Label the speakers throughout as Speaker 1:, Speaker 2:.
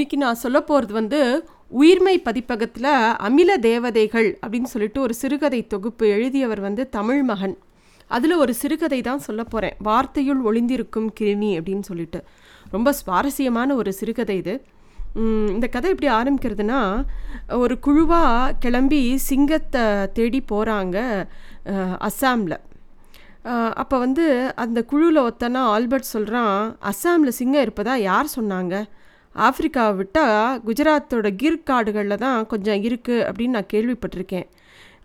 Speaker 1: இன்னைக்கு நான் சொல்ல போகிறது வந்து உயிர்மை பதிப்பகத்தில் அமில தேவதைகள் அப்படின்னு சொல்லிட்டு ஒரு சிறுகதை தொகுப்பு எழுதியவர் வந்து தமிழ் மகன். அதில் ஒரு சிறுகதை தான் சொல்ல போகிறேன் வார்த்தையுள் ஒளிந்திருக்கும் கிருமி அப்படின்னு சொல்லிட்டு. ரொம்ப சுவாரஸ்யமான ஒரு சிறுகதை இது. இந்த கதை எப்படி ஆரம்பிக்கிறதுனா ஒரு குழுவாக கிளம்பி சிங்கத்தை தேடி போகிறாங்க அஸ்ஸாமில் அப்போ வந்து அந்த குழுவில் ஒத்தனா ஆல்பர்ட் சொல்கிறான் அஸ்ஸாமில் சிங்கம் இருப்பதா? யார் சொன்னாங்க? ஆப்பிரிக்காவை விட்டால் குஜராத்தோட கிர் காடுகளில் தான் கொஞ்சம் இருக்குது அப்படின்னு நான் கேள்விப்பட்டிருக்கேன்.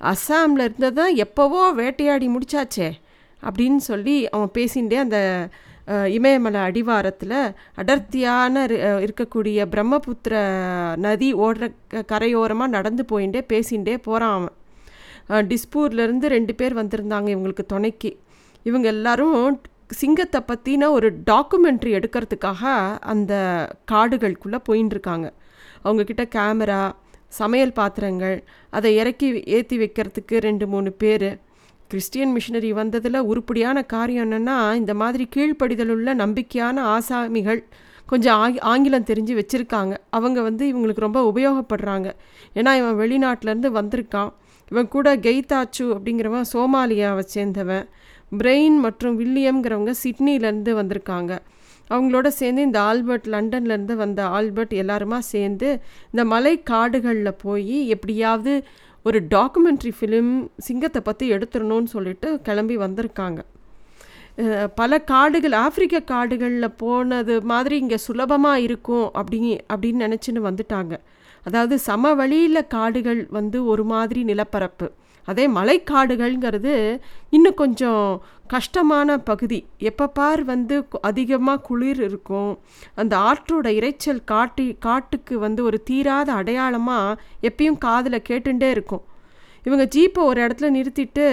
Speaker 1: அஸ்ஸாமில் இருந்தது தான் எப்போவோ வேட்டையாடி முடிச்சாச்சே அப்படின்னு சொல்லி அவன் பேசிகிட்டே அந்த இமயமலை அடிவாரத்தில் அடர்த்தியான இருக்கக்கூடிய பிரம்மபுத்திர நதி ஓடுற க- கரையோரமாக நடந்து போயிட்டே பேசிகிட்டே போகிறான் அவன். டிஸ்பூர்லேருந்து ரெண்டு பேர் வந்திருந்தாங்க இவங்களுக்கு துணைக்கு. இவங்க எல்லாரும் சிங்கத்தை பற்றின ஒரு டாக்குமெண்ட்ரி எடுக்கிறதுக்காக அந்த காடுகளுக்குள்ளே போயின்னு இருக்காங்க அவங்கக்கிட்ட கேமரா சமையல் பாத்திரங்கள் அதை இறக்கி ஏற்றி வைக்கிறதுக்கு ரெண்டு மூணு பேர். கிறிஸ்டியன் மிஷினரி வந்ததில் உருப்படியான காரியம் என்னென்னா இந்த மாதிரி கீழ்ப்படிதல் உள்ள நம்பிக்கையான ஆசாமிகள் கொஞ்சம் ஆங் ஆங்கிலம் தெரிஞ்சு வச்சுருக்காங்க. அவங்க வந்து இவங்களுக்கு ரொம்ப உபயோகப்படுறாங்க. ஏன்னா இவன் வெளிநாட்டிலேருந்து வந்திருக்கான். இவன் கூட கெய்தாச்சு அப்படிங்கிறவன் சோமாலியாவை சேர்ந்தவன். பிரெயின் மற்றும் வில்லியம்ங்கிறவங்க சிட்னிலேருந்து வந்திருக்காங்க. அவங்களோட சேர்ந்து இந்த ஆல்பர்ட் லண்டன்லேருந்து வந்த ஆல்பர்ட் எல்லாருமா சேர்ந்து இந்த மலை காடுகளில் போய் எப்படியாவது ஒரு டாக்குமெண்ட்ரி ஃபிலிம் சிங்கத்தை பற்றி எடுத்துடணும்னு சொல்லிட்டு கிளம்பி வந்திருக்காங்க. பல காடுகள் ஆப்பிரிக்க காடுகளில் போனது மாதிரி இங்கே சுலபமாக இருக்கும் அப்படி அப்படின்னு நினச்சின்னு வந்துட்டாங்க. அதாவது சமவெளியில் காடுகள் வந்து ஒரு மாதிரி நிலப்பரப்பு. அதே மலைக்காடுகள்ங்கிறது இன்னும் கொஞ்சம் கஷ்டமான பகுதி. எப்போ பார் வந்து அதிகமாக குளிர் இருக்கும் அந்த ஆற்றோட இரைச்சல் காட்டி காட்டுக்கு வந்து ஒரு தீராத அடையாளமாக எப்பயும் காதில் கேட்டுட்டே இருக்கும். இவங்க ஜீப்பை ஒரு இடத்துல நிறுத்திட்டு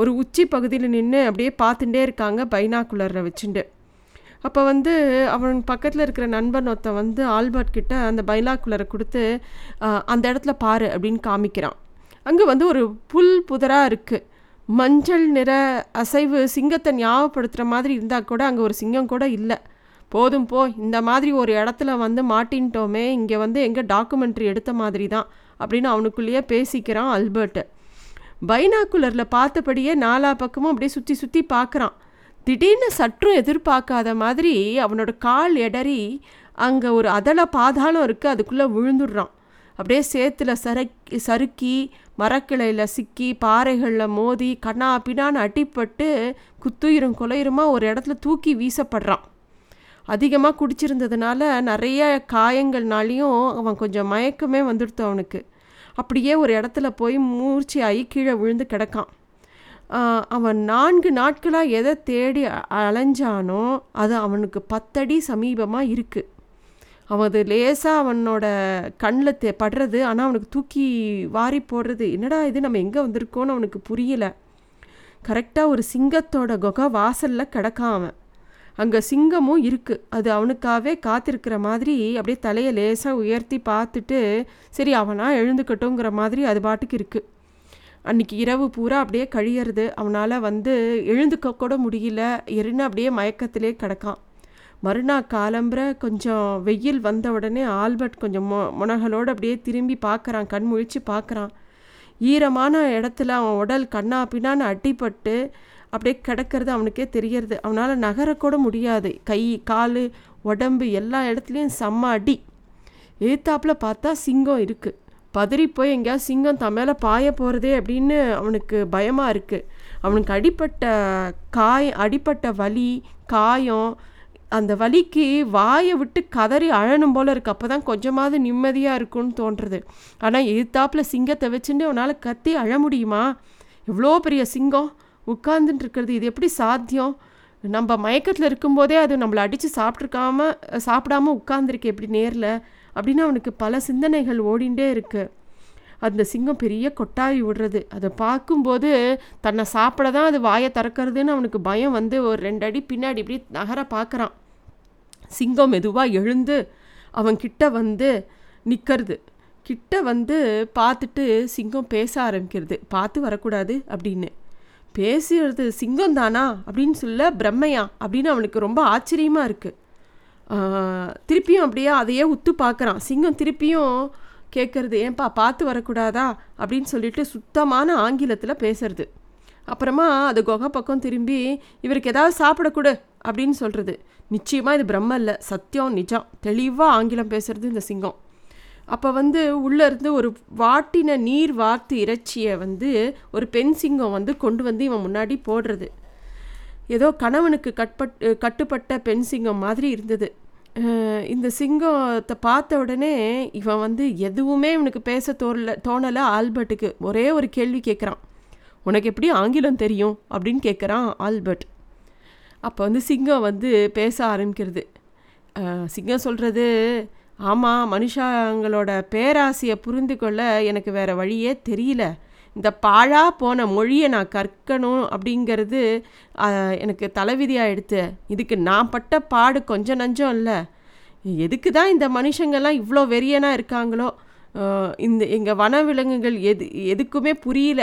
Speaker 1: ஒரு உச்சி பகுதியில் நின்று அப்படியே பார்த்துட்டே இருக்காங்க பைனாக்குலரை வச்சுட்டு அப்போ வந்து அவன் பக்கத்தில் இருக்கிற நண்பன் ஒருத்தன் வந்து ஆல்பர்ட் கிட்ட அந்த பைனாக்குலரை கொடுத்து அந்த இடத்துல பாரு அப்படின்னு காமிக்கிறான். அங்கே வந்து ஒரு புல் புதராக இருக்குது மஞ்சள் நிற அசைவு சிங்கத்தை ஞாபகப்படுத்துகிற மாதிரி இருந்தால் கூட அங்கே ஒரு சிங்கம் கூட இல்லை. போதும் போ இந்த மாதிரி ஒரு இடத்துல வந்து மாட்டின்ட்டோமே இங்கே வந்து எங்கே டாக்குமெண்ட்ரி எடுத்த மாதிரி தான் அப்படின்னு அவனுக்குள்ளேயே பேசிக்கிறான் அல்பர்ட்டு பைனாக்குலரில் பார்த்தபடியே நாலா பக்கமும் அப்படியே சுற்றி சுற்றி பார்க்குறான் திடீர்னு சற்றும் எதிர்பார்க்காத மாதிரி அவனோட கால் எடறி அங்கே ஒரு அதள பாதாளம் இருக்குது அதுக்குள்ளே விழுந்துடுறான். அப்படியே சேத்துல சரக்கி சறுக்கி மரக்கிளையில் சிக்கி பாறைகளில் மோதி கண்ணா பின்னான்னு அடிப்பட்டு குத்துயிரும் கொலையுருமா ஒரு இடத்துல தூக்கி வீசப்படுறான். அதிகமாக குடிச்சிருந்ததுனால நிறைய காயங்கள்னாலையும் அவன் கொஞ்சம் மயக்கமே வந்துடுத்து அவனுக்கு. அப்படியே ஒரு இடத்துல போய் மூர்ச்சி ஆகி கீழே விழுந்து கிடக்கான். அவன் நான்கு நாட்களாக எதை தேடி அலைஞ்சானோ அது அவனுக்கு பத்தடி சமீபமாக இருக்குது அவன் அது லேசாக அவனோட கண்ணில் தே படுறது ஆனால் அவனுக்கு தூக்கி வாரி போடுறது. என்னடா இது? நம்ம எங்கே வந்திருக்கோன்னு அவனுக்கு புரியல. கரெக்டாக ஒரு சிங்கத்தோட குகை வாசலில் கிடக்கான் அவன். அங்கே சிங்கமும் இருக்குது அது அவனுக்காகவே காத்திருக்கிற மாதிரி அப்படியே தலையை லேசாக உயர்த்தி பார்த்துட்டு சரி அவனா எழுந்துக்கட்டுங்கிற மாதிரி அது பாட்டுக்கு இருக்குது அன்றைக்கி இரவு பூரா அப்படியே கழியறது. அவனால் வந்து எழுந்துக்க கூட முடியல. எரின்னு அப்படியே மயக்கத்திலே கிடக்கான். மறுநாள் காலம்புற கொஞ்சம் வெயில் வந்த உடனே ஆல்பர்ட் கொஞ்சம் மொ முனகளோடு அப்படியே திரும்பி பார்க்குறான். கண் முழிச்சு பார்க்குறான். ஈரமான இடத்துல அவன் உடல் கண்ணா பின்னான்னு அட்டிப்பட்டு அப்படியே கிடக்கிறது அவனுக்கே தெரியறது. அவனால் நகரக்கூட முடியாது. கை கால் உடம்பு எல்லா இடத்துலையும் செம்ம அடி. எழுத்தாப்பில் பார்த்தா சிங்கம் இருக்குது பதறி போய் எங்கேயாவது சிங்கம் தன் மேலே பாய போகிறதே அப்படின்னு அவனுக்கு பயமாக இருக்குது அவனுக்கு அடிப்பட்ட காய அடிப்பட்ட வலி காயம் அந்த வலிக்கு வாயை விட்டு கதறி அழணும் போல இருக்கு. அப்போ தான் கொஞ்சமாவது நிம்மதியாக இருக்கும்னு தோன்றுறது ஆனால் எதிர்த்தாப்பில் சிங்கத்தை வச்சுட்டு அவனால் கத்தி அழ முடியுமா? எவ்வளோ பெரிய சிங்கம் உட்கார்ந்துட்டு இருக்கிறது. இது எப்படி சாத்தியம்? நம்ம மயக்கத்தில் இருக்கும்போதே அது நம்மளை அடித்து சாப்பிட்ருக்காம சாப்பிடாம உட்கார்ந்துருக்கு எப்படி நேரில்? அப்படின்னு அவனுக்கு பல சிந்தனைகள் ஓடிண்டே இருக்குது அந்த சிங்கம் பெரிய கொட்டாவி விடுறது. அதை பார்க்கும்போது தன்னை சாப்பிட தான் அது வாயை திறக்கிறதுன்னு அவனுக்கு பயம் வந்து ஒரு ரெண்டு அடி பின்னாடி இப்படி நகர பார்க்குறான். சிங்கம் மெதுவாக எழுந்து அவன் கிட்ட வந்து நிற்கிறது கிட்ட வந்து பார்த்துட்டு சிங்கம் பேச ஆரம்பிக்கிறது. பார்த்து வரக்கூடாது அப்படின்னு. பேசுறது சிங்கம் தானா அப்படின்னு சொல்ல பிரம்மையா அப்படின்னு அவனுக்கு ரொம்ப ஆச்சரியமாக இருக்குது திருப்பியும் அப்படியே அதையே உத்து பார்க்குறான். சிங்கம் திருப்பியும் கேட்குறது ஏன்பா பார்த்து வரக்கூடாதா? அப்படின்னு சொல்லிட்டு சுத்தமான ஆங்கிலத்தில் பேசுறது. அப்புறமா அது குகை பக்கம் திரும்பி இவருக்கு ஏதாவது சாப்பிடக்கூடு அப்படின்னு சொல்கிறது நிச்சயமாக இது பிரம்ம இல்லை சத்தியம் நிஜம். தெளிவாக ஆங்கிலம் பேசுறது இந்த சிங்கம். அப்போ வந்து உள்ளே இருந்து ஒரு வாட்டின நீர் வார்த்து இறைச்சியை வந்து ஒரு பெண் சிங்கம் வந்து கொண்டு வந்து இவன் முன்னாடி போடுறது. ஏதோ கணவனுக்கு கட்பட் கட்டுப்பட்ட பெண் சிங்கம் மாதிரி இருந்தது. இந்த சிங்கத்தை பார்த்த உடனே இவன் வந்து எதுவுமே இவனுக்கு பேச தோணல தோணலை. ஆல்பர்ட்டுக்கு ஒரே ஒரு கேள்வி கேட்குறான் உனக்கு எப்படி ஆங்கிலம் தெரியும்? அப்படின்னு கேட்குறான் ஆல்பர்ட். அப்போ வந்து சிங்கம் வந்து பேச ஆரம்பிக்கிறது. சிங்கம் சொல்கிறது ஆமாம் மனுஷங்களோட பேராசையை புரிந்து கொள்ள எனக்கு வேறு வழியே தெரியல. இந்த பாழா போன மொழியை நான் கற்கணும் அப்படிங்கிறது எனக்கு தலைவிதியாக எடுத்து இதுக்கு நான் பட்ட பாடு கொஞ்சம் நஞ்சம் இல்லை. எதுக்கு தான் இந்த மனுஷங்கள்லாம் இவ்வளோ வெறியனாக இருக்காங்களோ? இந்த எங்கள் வனவிலங்குகள் எது எதுக்குமே புரியல.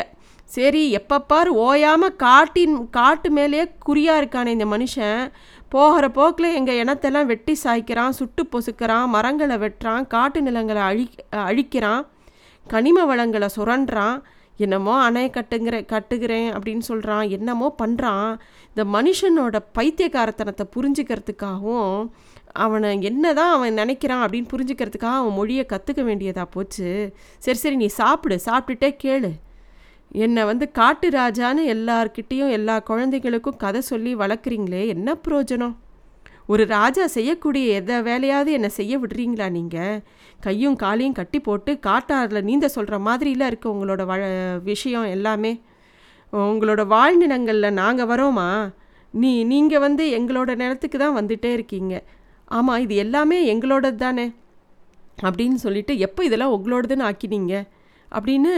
Speaker 1: சரி எப்பப்பார் ஓயாமல் காட்டின் காட்டு மேலேயே குறியாக இருக்கானே இந்த மனுஷன். போகிற போக்கில் எங்கள் இனத்தெல்லாம் வெட்டி சாய்க்கிறான் சுட்டு பொசுக்கிறான் மரங்களை வெட்டுறான் காட்டு நிலங்களை அழி அழிக்கிறான் கனிம வளங்களை சுரண்டுறான் என்னமோ அணை கட்டுங்கிற கட்டுகிறேன் அப்படின்னு சொல்கிறான் என்னமோ பண்ணுறான் இந்த மனுஷனோட பைத்தியக்காரத்தனத்தை புரிஞ்சுக்கிறதுக்காகவும் அவனை என்னதான் அவன் நினைக்கிறான் அப்படின்னு புரிஞ்சுக்கிறதுக்காக அவன் மொழியை கற்றுக்க வேண்டியதாக போச்சு. சரி சரி நீ சாப்பிடு. சாப்பிட்டுட்டே கேளு. என்னை வந்து காட்டு ராஜான்னு எல்லார்கிட்டேயும் எல்லா குழந்தைகளுக்கும் கதை சொல்லி வளர்க்குறீங்களே என்ன பிரயோஜனம் ஒரு ராஜா செய்யக்கூடிய எதை வேலையாவது என்னை செய்ய விடுறீங்களா நீங்கள் கையும் காலையும் கட்டி போட்டு காட்டாரில் நீந்த சொல்கிற மாதிரிலாம் இருக்குது உங்களோட வ விஷயம் எல்லாமே. உங்களோட வாழ்நிலங்களில் நாங்கள் வரோமா? நீ நீங்கள் வந்து எங்களோட நிலத்துக்கு தான் வந்துட்டே இருக்கீங்க. ஆமாம் இது எல்லாமே எங்களோடது தானே. அப்படின்னு சொல்லிட்டு எப்போ இதெல்லாம் உங்களோடதுன்னு ஆக்கினீங்க? அப்படின்னு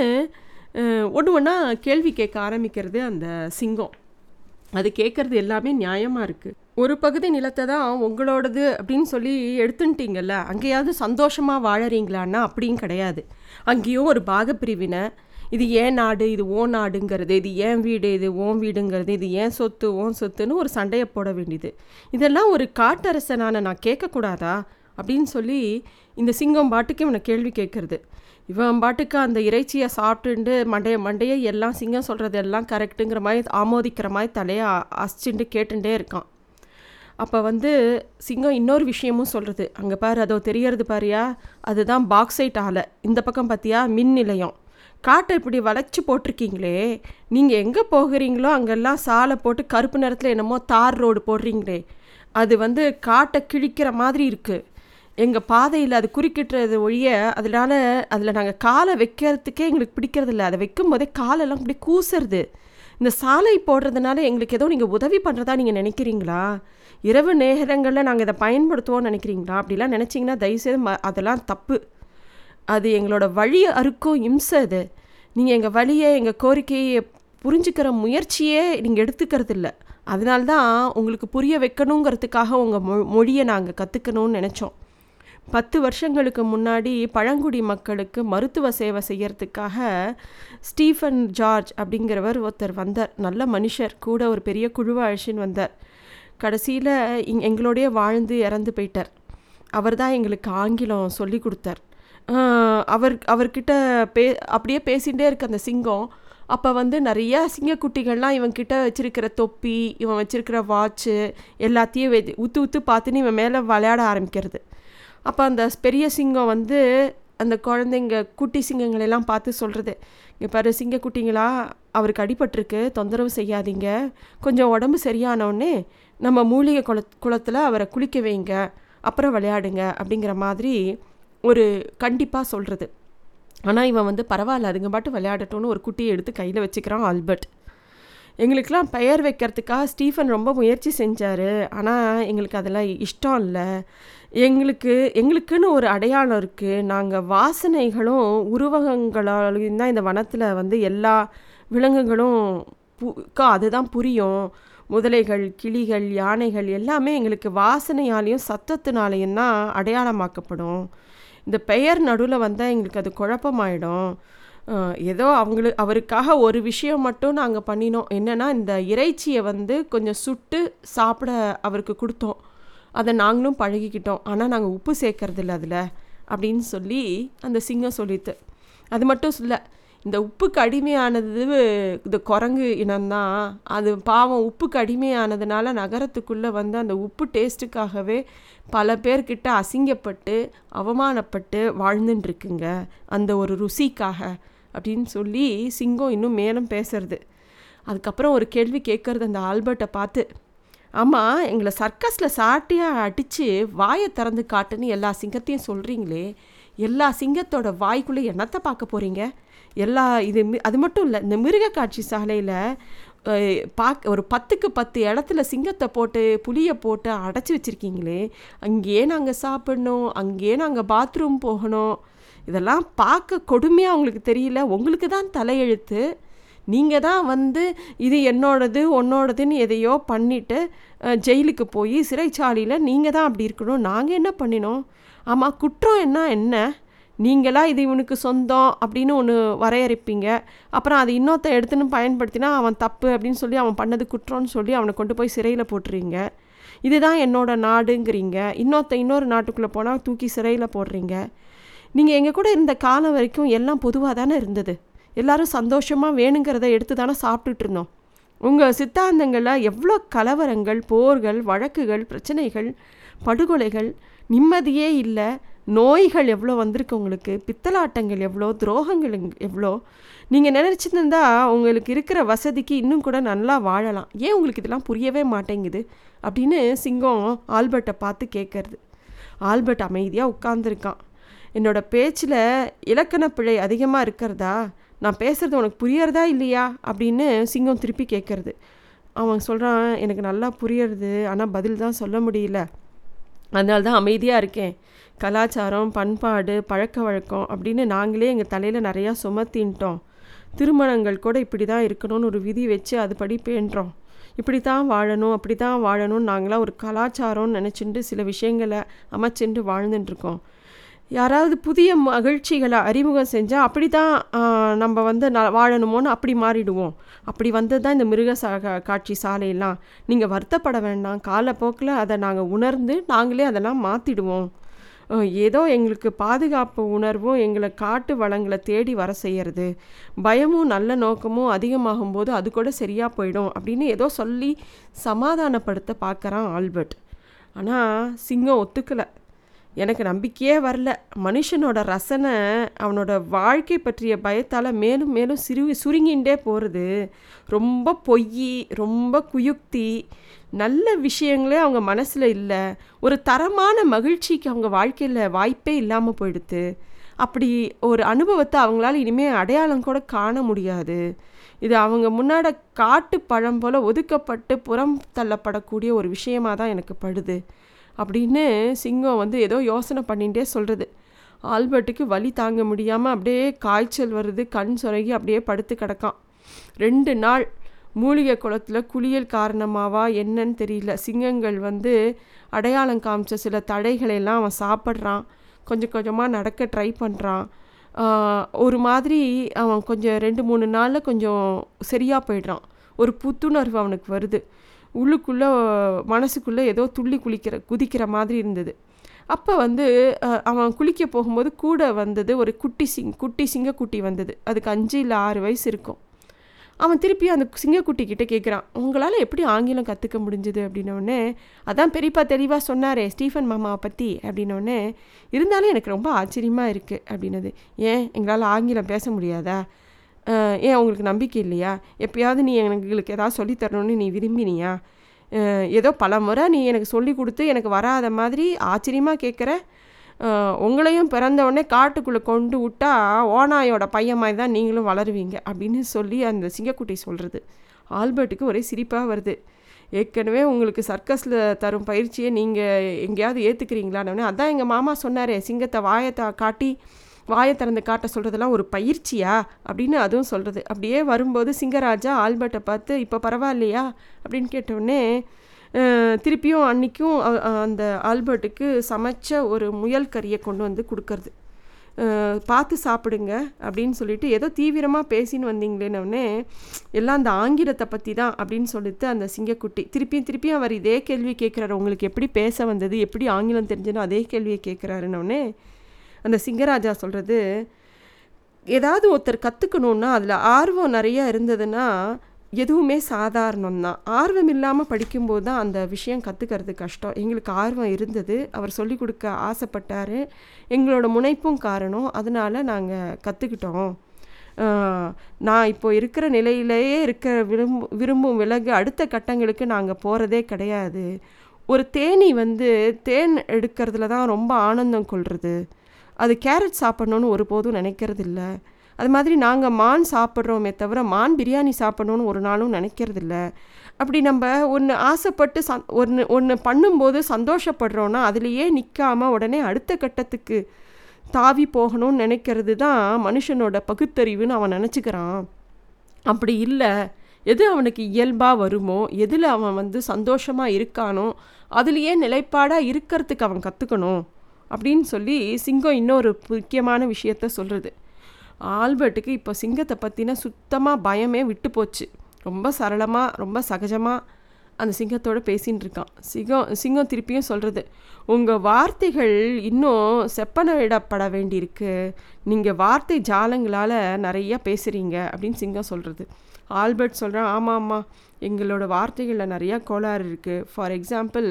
Speaker 1: ஒன்று ஒன்றா கேள்வி கேட்க ஆரம்பிக்கிறது அந்த சிங்கம். அது கேட்குறது எல்லாமே நியாயமாக இருக்குது ஒரு பகுதி நிலத்தை தான் உங்களோடது அப்படின்னு சொல்லி எடுத்துன்ட்டீங்கல்ல அங்கேயாவது சந்தோஷமாக வாழறீங்களான்னா அப்படியும் கிடையாது. அங்கேயும் ஒரு பாகப்பிரிவினை. இது ஏன் நாடு இது ஓ நாடுங்கிறது இது ஏன் வீடு இது ஓன் வீடுங்கிறது இது ஏன் சொத்து ஓன் சொத்துன்னு ஒரு சண்டையை போட வேண்டியது. இதெல்லாம் ஒரு காட்டரசனான நான் கேட்கக்கூடாதா அப்படின்னு சொல்லி இந்த சிங்கம் பாட்டுக்கு இவனை கேள்வி கேட்குறது. இவன் பாட்டுக்கு அந்த இறைச்சியை சாப்பிட்டுண்டு மண்டைய மண்டையை எல்லாம் சிங்கம் சொல்கிறது எல்லாம் கரெக்டுங்கிற மாதிரி ஆமோதிக்கிற மாதிரி தலையை அசிச்சுட்டு கேட்டுட்டே இருக்கான். அப்போ வந்து சிங்கம் இன்னொரு விஷயமும் சொல்கிறது அங்கே பாரு அதோ தெரியறது பாரியா? அதுதான் பாக்ஸைட் ஆலை. இந்த பக்கம் பார்த்தியா மின் நிலையம். காட்டை இப்படி வளைச்சி போட்டிருக்கீங்களே. நீங்கள் எங்கே போகிறீங்களோ அங்கெல்லாம் சாலை போட்டு கருப்பு நிறத்தில் என்னமோ தார் ரோடு போடுறீங்களே. அது வந்து காட்டை கிழிக்கிற மாதிரி இருக்குது எங்கள் பாதையில் அது குறுக்கிட்டுறது ஒழிய அதனால் அதில் நாங்கள் காலை வைக்கிறதுக்கே எங்களுக்கு பிடிக்கிறதில்ல. அதை வைக்கும் போதே காலெல்லாம் அப்படி கூசுறது. இந்த சாலை போடுறதுனால எங்களுக்கு ஏதோ நீங்கள் உதவி பண்ணுறதா நீங்கள் நினைக்கிறீங்களா? இரவு நேரங்களில் நாங்கள் இதை பயன்படுத்துவோம்னு நினைக்கிறீங்களா? அப்படிலாம் நினச்சிங்கன்னா தயவுசெய்து ம அதெல்லாம் தப்பு. அது எங்களோட வழி அறுக்கும் இம்சை அது. நீங்கள் எங்கள் வழியை எங்கள் கோரிக்கையை புரிஞ்சுக்கிற முயற்சியே நீங்கள் எடுத்துக்கிறது இல்லை அதனால்தான் உங்களுக்கு புரிய வைக்கணுங்கிறதுக்காக உங்கள் மொ மொழியை நாங்கள் கற்றுக்கணும்னு நினச்சோம். பத்து வருஷங்களுக்கு முன்னாடி பழங்குடி மக்களுக்கு மருத்துவ சேவை செய்யறதுக்காக ஸ்டீஃபன் ஜார்ஜ் அப்படிங்கிறவர் ஒருத்தர் வந்தார். நல்ல மனுஷர் கூட ஒரு பெரிய குழுவாழ்ச்சின்னு வந்தார். கடைசியில் இங் எங்களோடய வாழ்ந்து இறந்து போயிட்டார். அவர் தான் எங்களுக்கு ஆங்கிலம் சொல்லி கொடுத்தார். அவர் அவர்கிட்ட பே அப்படியே பேசிகிட்டே இருக்க அந்த சிங்கம் அப்போ வந்து நிறைய சிங்கக்குட்டிகள்லாம் இவன்கிட்ட வச்சுருக்கிற தொப்பி இவன் வச்சுருக்கிற வாட்ச்சு எல்லாத்தையும் வெ உத்து உத்து பார்த்துன்னு இவன் மேலே விளையாட ஆரம்பிக்கிறது. அப்போ அந்த பெரிய சிங்கம் வந்து அந்த குழந்தைங்க குட்டி சிங்கங்களெல்லாம் பார்த்து சொல்கிறது இங்கே பாரு சிங்கக்குட்டிங்களா அவருக்கு அடிபட்டிருக்கு தொந்தரவு செய்யாதீங்க. கொஞ்சம் உடம்பு சரியானவுடனே நம்ம மூலிகை குள குளத்தில் அவரை குளிக்க வைங்க. அப்புறம் விளையாடுங்க அப்படிங்கிற மாதிரி ஒரு கண்டிப்பாக சொல்கிறது ஆனால் இவன் வந்து பரவாயில்ல அதுங்க பாட்டு விளையாடட்டும்னு ஒரு குட்டியை எடுத்து கையில் வச்சுக்கிறான் ஆல்பர்ட். எங்களுக்கெலாம் பெயர் வைக்கிறதுக்காக ஸ்டீஃபன் ரொம்ப முயற்சி செஞ்சார். ஆனால் எங்களுக்கு அதெல்லாம் இஷ்டம் இல்லை. எங்களுக்கு எங்களுக்குன்னு ஒரு அடையாளம் இருக்குது நாங்கள் வாசனைகளும் உருவகங்களாலையும் தான் இந்த வனத்தில் வந்து எல்லா விலங்குகளும் புக்கா அதுதான் புரியும். முதலைகள் கிளிகள் யானைகள் எல்லாமே எங்களுக்கு வாசனையாலேயும் சத்தத்தினாலேயும் தான் அடையாளமாக்கப்படும். இந்த பெயர் நடுவில் வந்தால் எங்களுக்கு அது குழப்பமாயிடும். ஏதோ அவங்களுக்கு அவருக்காக ஒரு விஷயம் மட்டும் நாங்கள் பண்ணினோம். என்னென்னா இந்த இறைச்சியை வந்து கொஞ்சம் சுட்டு சாப்பிட அவருக்கு கொடுத்தோம். அதை நாங்களும் பழகிக்கிட்டோம். ஆனால் நாங்கள் உப்பு சேர்க்கறதில்ல அதில் அப்படின்னு சொல்லி அந்த சிங்கம் சொல்லித்து அது மட்டும் சொல்ல இந்த உப்புக்கு அடிமையானது இந்த குரங்கு இனம்தான் அது பாவம் உப்புக்கு அடிமையானதுனால நகரத்துக்குள்ளே வந்து அந்த உப்பு டேஸ்ட்டுக்காகவே பல பேர்கிட்ட அசிங்கப்பட்டு அவமானப்பட்டு வாழ்ந்துட்டுருக்குங்க அந்த ஒரு ருசிக்காக அப்படின்னு சொல்லி சிங்கம் இன்னும் மேலும் பேசுறது. அதுக்கப்புறம் ஒரு கேள்வி கேட்குறது அந்த ஆல்பர்ட்டை பார்த்து ஆமாம் எங்களை சர்க்கஸில் சாட்டியாக அடித்து வாயை திறந்து காட்டுன்னு எல்லா சிங்கத்தையும் சொல்கிறீங்களே எல்லா சிங்கத்தோட வாய்க்குள்ளே என்னத்தை பார்க்க போகிறீங்க எல்லா இது அது மட்டும் இல்லை இந்த மிருக காட்சி சாலையில் பார்க்க ஒரு பத்துக்கு பத்து இடத்துல சிங்கத்தை போட்டு புளியை போட்டு அடைச்சி வச்சுருக்கீங்களே. அங்கேயே நாங்கள் சாப்பிட்ணும் அங்கேயே நாங்கள் பாத்ரூம் போகணும். இதெல்லாம் பார்க்க கொடுமையாக அவங்களுக்கு தெரியல? உங்களுக்கு தான் தலையெழுத்து. நீங்கள் தான் வந்து இது என்னோடது உன்னோடதுன்னு எதையோ பண்ணிவிட்டு ஜெயிலுக்கு போய் சிறைச்சாலையில் நீங்கள் தான் அப்படி இருக்கணும். நாங்கள் என்ன பண்ணினோம்? ஆமாம் குற்றம் என்ன என்ன? நீங்களாக இது இவனுக்கு சொந்தம் அப்படின்னு ஒன்று வரையறுப்பீங்க. அப்புறம் அது இன்னொருத்த எடுத்துன்னு பயன்படுத்தினா அவன் தப்பு அப்படின்னு சொல்லி அவன் பண்ணது குற்றம்னு சொல்லி அவனை கொண்டு போய் சிறையில் போட்டுறீங்க. இதுதான் என்னோட நாடுங்கிறீங்க. இன்னொருத்த இன்னொரு நாட்டுக்குள்ளே போனால் தூக்கி சிறையில் போடுறீங்க. நீங்கள் எங்கள் கூட இருந்த காலம் வரைக்கும் எல்லாம் பொதுவாக தானே இருந்தது? எல்லாரும் சந்தோஷமாக வேணுங்கிறத எடுத்து தானே சாப்பிட்டுட்டு இருந்தோம் உங்கள் சித்தாந்தங்களில் எவ்வளோ கலவரங்கள் போர்கள் வழக்குகள் பிரச்சனைகள் படுகொலைகள் நிம்மதியே இல்லை நோய்கள் எவ்வளோ வந்திருக்கு உங்களுக்கு பித்தலாட்டங்கள் எவ்வளோ துரோகங்கள் எவ்வளோ? நீங்கள் நினச்சிருந்தா உங்களுக்கு இருக்கிற வசதிக்கு இன்னும் கூட நல்லா வாழலாம். ஏன் உங்களுக்கு இதெல்லாம் புரியவே மாட்டேங்குது? அப்படின்னு சிங்கம் ஆல்பர்ட்டை பார்த்து கேட்கறது. ஆல்பர்ட் அமைதியாக உட்கார்ந்துருக்கான். என்னோடய பேச்சில் இலக்கண பிழை அதிகமாக இருக்கிறதா? நான் பேசுகிறது உனக்கு புரியறதா இல்லையா? அப்படின்னு சிங்கம் திருப்பி கேட்குறது அவன் சொல்கிறான் எனக்கு நல்லா புரியறது ஆனால் பதில் தான் சொல்ல முடியல. அதனால தான் அமைதியாக இருக்கேன். கலாச்சாரம் பண்பாடு பழக்க வழக்கம் அப்படின்னு நாங்களே எங்கள் தலையில் நிறையா சுமத்தின்ட்டோம். திருமணங்கள் கூட இப்படி தான் இருக்கணும்னு ஒரு விதி வச்சு அதுபடி பேண்டுறோம் இப்படி தான் வாழணும் அப்படி தான் வாழணும்னு நாங்களாம் ஒரு கலாச்சாரம்னு நினச்சிட்டு சில விஷயங்களை அமைச்சுட்டு வாழ்ந்துட்டுருக்கோம் யாராவது புதிய மகிழ்ச்சிகளை அறிமுகம் செஞ்சால் அப்படி தான் நம்ம வந்து ந வாழணுமோன்னு அப்படி மாறிடுவோம். அப்படி வந்தது தான் இந்த மிருக சா காட்சி சாலையெல்லாம். நீங்கள் வருத்தப்பட வேண்டாம். காலப்போக்கில் அதை நாங்கள் உணர்ந்து நாங்களே அதெல்லாம் மாற்றிடுவோம் ஏதோ எங்களுக்கு பாதுகாப்பு உணர்வும் எங்களை காட்டு வளங்களை தேடி வர செய்கிறது பயமும் நல்ல நோக்கமும் அதிகமாகும் போது அது கூட சரியாக போயிடும் அப்படின்னு ஏதோ சொல்லி சமாதானப்படுத்த பார்க்குறான் ஆல்பர்ட். ஆனால் சிங்கம் ஒத்துக்கலை. எனக்கு நம்பிக்கையே வரல. மனுஷனோட ரசனை அவனோட வாழ்க்கை பற்றிய பயத்தால் மேலும் மேலும் சிறு சுருங்கின்றே போகிறது ரொம்ப பொய் ரொம்ப குயுக்தி. நல்ல விஷயங்களே அவங்க மனசில் இல்லை. ஒரு தரமான மகிழ்ச்சிக்கு அவங்க வாழ்க்கையில் வாய்ப்பே இல்லாமல் போயிடுது அப்படி ஒரு அனுபவத்தை அவங்களால இனிமேல் அடையாளம் கூட காண முடியாது. இது அவங்க முன்னாடி காட்டு பழம் போல் ஒதுக்கப்பட்டு புறம் தள்ளப்படக்கூடிய ஒரு விஷயமாக தான் எனக்கு படுது. அப்படின்னு சிங்கம் வந்து ஏதோ யோசனை பண்ணிகிட்டே சொல்கிறது ஆல்பர்ட்டுக்கு வலி தாங்க முடியாமல் அப்படியே காய்ச்சல் வருது கண் சொருகி அப்படியே படுத்து கிடக்கான். ரெண்டு நாள் மூலிகை குளத்தில் குளியல் காரணமாவா என்னன்னு தெரியல. சிங்கங்கள் வந்து அடையாளம் காமிச்ச சில தடைகளெல்லாம் அவன் சாப்பிட்றான். கொஞ்சம் கொஞ்சமாக நடக்க ட்ரை பண்ணுறான் ஒரு மாதிரி அவன் கொஞ்சம் ரெண்டு மூணு நாளில் கொஞ்சம் சரியாக போயிடுறான். ஒரு புத்துணர்வு அவனுக்கு வருது. உள்ளுக்குள்ளே மனசுக்குள்ளே ஏதோ துள்ளி குளிக்கிற குதிக்கிற மாதிரி இருந்தது. அப்போ வந்து அவன் குளிக்க போகும்போது கூட வந்தது ஒரு குட்டி சிங் குட்டி சிங்கக்குட்டி வந்தது. அதுக்கு அஞ்சு இல்லை ஆறு வயசு இருக்கும். அவன் திருப்பி அந்த சிங்கக்குட்டி கிட்டே கேட்குறான் உங்களால் எப்படி ஆங்கிலம் கற்றுக்க முடிஞ்சுது? அப்படின்னோடனே அதான் பெரியப்பா தெளிவாக சொன்னாரே ஸ்டீஃபன் மாமாவை பற்றி அப்படின்னோடனே இருந்தாலும் எனக்கு ரொம்ப ஆச்சரியமாக இருக்குது அப்படின்னது. ஏன்? எங்களால் ஆங்கிலம் பேச முடியாதா? ஏன் உங்களுக்கு நம்பிக்கை இல்லையா? எப்பயாவது நீ எங்களுக்கு ஏதாவது சொல்லித்தரணும்னு நீ விரும்பினியா? ஏதோ பல முறை நீ எனக்கு சொல்லி கொடுத்து எனக்கு வராத மாதிரி ஆச்சரியமாக கேட்குற உங்களையும் பிறந்தவொடனே காட்டுக்குள்ளே கொண்டு விட்டா ஓனாயோட பையன் மாதிரி தான் நீங்களும் வளருவீங்க அப்படின்னு சொல்லி அந்த சிங்கக்குட்டி சொல்கிறது ஆல்பர்ட்டுக்கு ஒரே சிரிப்பாக வருது. ஏற்கனவே உங்களுக்கு சர்க்கஸில் தரும் பயிற்சியை நீங்கள் எங்கேயாவது ஏற்றுக்கிறீங்களான்னு அதான் எங்கள் மாமா சொன்னார் சிங்கத்தை வாயத்தை காட்டி வாயை திறந்து காட்ட சொல்கிறதெல்லாம் ஒரு பயிற்சியா? அப்படின்னு அதுவும் சொல்கிறது அப்படியே வரும்போது சிங்கராஜா ஆல்பர்ட்டை பார்த்து இப்போ பரவாயில்லையா? அப்படின்னு கேட்டவுடனே திருப்பியும் அன்றைக்கும் அந்த ஆல்பர்ட்டுக்கு சமைச்ச ஒரு முயல் கறியை கொண்டு வந்து கொடுக்கறது. பார்த்து சாப்பிடுங்க அப்படின்னு சொல்லிட்டு ஏதோ தீவிரமாக பேசின்னு வந்தீங்களேனவுனே எல்லாம் அந்த ஆங்கிலத்தை பற்றி தான் அப்படின்னு சொல்லிட்டு அந்த சிங்கக்குட்டி திருப்பியும் திருப்பியும் அவர் இதே கேள்வி கேட்குறாரு. உங்களுக்கு எப்படி பேச வந்தது? எப்படி ஆங்கிலம் தெரிஞ்சுனோ அதே கேள்வியை கேட்குறாருனவுனே அந்த சிங்கராஜா சொல்கிறது ஏதாவது ஒருத்தர் கற்றுக்கணுன்னா அதில் ஆர்வம் நிறையா இருந்ததுன்னா எதுவுமே சாதாரணம் தான். ஆர்வம் இல்லாமல் படிக்கும்போது தான் அந்த விஷயம் கற்றுக்கிறது கஷ்டம். எங்களுக்கு ஆர்வம் இருந்தது. அவர் சொல்லிக் கொடுக்க ஆசைப்பட்டார். எங்களோட முனைப்பும் காரணம். அதனால் நாங்கள் கற்றுக்கிட்டோம் நான் இப்போ இருக்கிற நிலையிலேயே இருக்க விரும்பு விரும்பும் விலகு அடுத்த கட்டங்களுக்கு நாங்கள் போகிறதே கிடையாது. ஒரு தேனி வந்து தேன் எடுக்கிறதுல தான் ரொம்ப ஆனந்தம் கொள்வது அது கேரட் சாப்பிட்ணுன்னு ஒருபோதும் நினைக்கிறதில்ல. அது மாதிரி நாங்கள் மான் சாப்பிட்றோமே தவிர மான் பிரியாணி சாப்பிட்ணுன்னு ஒரு நாளும் நினைக்கிறதில்ல. அப்படி நம்ம ஒன்று ஆசைப்பட்டு சந் ஒன்று ஒன்று பண்ணும்போது சந்தோஷப்படுறோன்னா அதுலேயே நிற்காம உடனே அடுத்த கட்டத்துக்கு தாவி போகணும்னு நினைக்கிறது தான் மனுஷனோட பகுத்தறிவுன்னு அவன் நினச்சிக்கிறான். அப்படி இல்லை. எது அவனுக்கு இயல்பாக வருமோ எதில் அவன் வந்து சந்தோஷமாக இருக்கானோ அதுலேயே நிலைப்பாடாக இருக்கிறதுக்கு அவன் கற்றுக்கணும் அப்படின்னு சொல்லி சிங்கம் இன்னொரு முக்கியமான விஷயத்த சொல்கிறது ஆல்பர்ட்டுக்கு இப்போ சிங்கத்தை பற்றின சுத்தமாக பயமே விட்டு போச்சு. ரொம்ப சரளமாக ரொம்ப சகஜமாக அந்த சிங்கத்தோட பேசின்னு இருக்கான். சிங்கம் சிங்கம் திருப்பியும் சொல்கிறது உங்கள் வார்த்தைகள் இன்னும் செப்பனவிடப்பட வேண்டியிருக்கு. நீங்கள் வார்த்தை ஜாலங்களால் நிறையா பேசுகிறீங்க அப்படின்னு சிங்கம் சொல்கிறது ஆல்பர்ட் சொல்கிறான் ஆமாம் ஆமாம் எங்களோட வார்த்தைகளில் நிறையா கோளாறு இருக்குது for example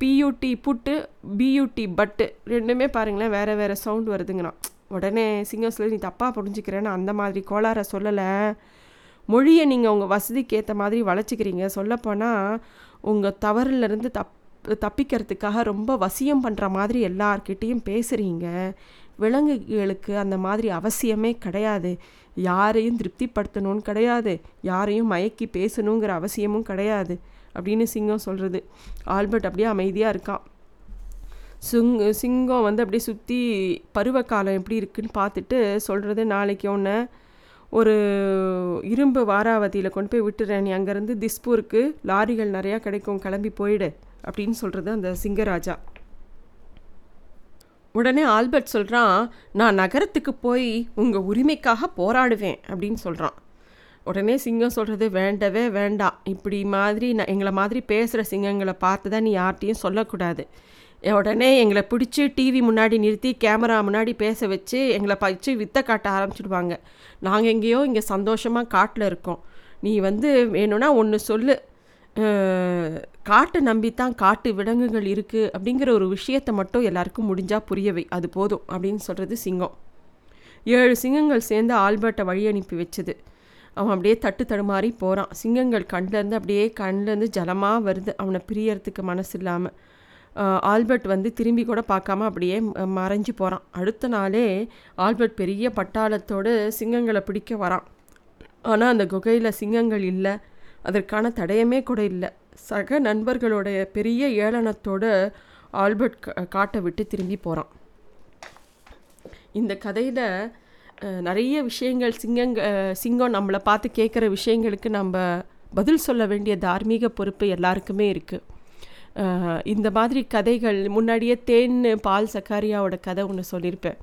Speaker 1: beauty put beauty but ரெண்டுமே பாருங்களேன் வேறு வேறு சவுண்ட் வருதுங்கண்ணா உடனே சிங்கர்ஸில் நீ தப்பாக புரிஞ்சுக்கிறேன்னு அந்த மாதிரி கோளாறை சொல்லலை. மொழியை நீங்கள் உங்கள் வசதிக்கு ஏற்ற மாதிரி வளைச்சிக்கிறீங்க சொல்லப்போனால் உங்கள் தவறிலிருந்து தப் தப்பிக்கிறதுக்காக ரொம்ப வசியம் பண்ணுற மாதிரி எல்லார்கிட்டேயும் பேசுகிறீங்க விலங்குகளுக்கு அந்த மாதிரி அவசியமே கிடையாது. யாரையும் திருப்திப்படுத்தணும்னு கிடையாது. யாரையும் மயக்கி பேசணுங்கிற அவசியமும் கிடையாது. அப்படின்னு சிங்கம் சொல்கிறது ஆல்பர்ட் அப்படியே அமைதியாக இருக்கான் சுங் சிங்கம் வந்து அப்படியே சுற்றி பருவகாலம் எப்படி இருக்குன்னு பார்த்துட்டு சொல்கிறது நாளைக்கு ஒன்று ஒரு இரும்பு வாராவதியில் கொண்டு போய் விட்டுறேன். நீ அங்கேருந்து திஸ்பூருக்கு லாரிகள் நிறையா கிடைக்கும். கிளம்பி போயிடு. அப்படின்னு சொல்கிறது அந்த சிங்கராஜா. உடனே ஆல்பர்ட் சொல்கிறான் நான் நகரத்துக்கு போய் உங்கள் உரிமைக்காக போராடுவேன் அப்படின்னு சொல்கிறான் உடனே சிங்கம் சொல்கிறது வேண்டவே வேண்டாம் இப்படி மாதிரி நான் எங்களை மாதிரி பேசுகிற சிங்கங்களை பார்த்து தான் நீ யார்கிட்டையும் சொல்லக்கூடாது. உடனே எங்களை பிடிச்சி டிவி முன்னாடி நிறுத்தி கேமரா முன்னாடி பேச வச்சு எங்களை பச்சு வித்தை காட்ட ஆரம்பிச்சிடுவாங்க நாங்கள் எங்கேயோ இங்கே சந்தோஷமாக காட்டில் இருக்கோம். நீ வந்து வேணும்னா ஒன்று சொல்லு. அஹ், காட்டை நம்பித்தான் காட்டு விலங்குகள் இருக்குது அப்படிங்கிற ஒரு விஷயத்தை மட்டும் எல்லாருக்கும் முடிஞ்சால் புரியவை அது போதும் அப்படின்னு சொல்கிறது சிங்கம். ஏழு சிங்கங்கள் சேர்ந்து ஆல்பர்ட்டை வழி அனுப்பி வச்சது. அவன் அப்படியே தட்டு தடுமாறி போகிறான் சிங்கங்கள் கண்லேருந்து அப்படியே கண்லேருந்து ஜலமாக வருது. அவனை பிரியறதுக்கு மனசு இல்லாமல் ஆல்பர்ட் வந்து திரும்பி கூட பார்க்காம அப்படியே மறைஞ்சு போகிறான் அடுத்த நாளே ஆல்பர்ட் பெரிய பட்டாளத்தோடு சிங்கங்களை பிடிக்க வரான். ஆனால் அந்த குகையில் சிங்கங்கள் இல்லை. அதற்கான தடயமே கூட இல்லை. சக நண்பர்களுடைய பெரிய ஏளனத்தோடு ஆல்பர்ட் காட்டை விட்டு திரும்பி போகிறான் இந்த கதையில் நிறைய விஷயங்கள் சிங்கங்க சிங்கம் நம்மளை பார்த்து கேட்குற விஷயங்களுக்கு நம்ம பதில் சொல்ல வேண்டிய தார்மீக பொறுப்பு எல்லாருக்குமே இருக்குது இந்த மாதிரி கதைகள் முன்னாடியே தேன் பால் சக்காரியாவோட கதை ஒன்று சொல்லியிருப்பேன்.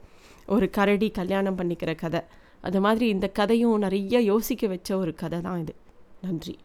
Speaker 1: ஒரு கரடி கல்யாணம் பண்ணிக்கிற கதை. அது மாதிரி இந்த கதையும் நிறைய யோசிக்க வச்ச ஒரு கதை தான் இது. நன்றி.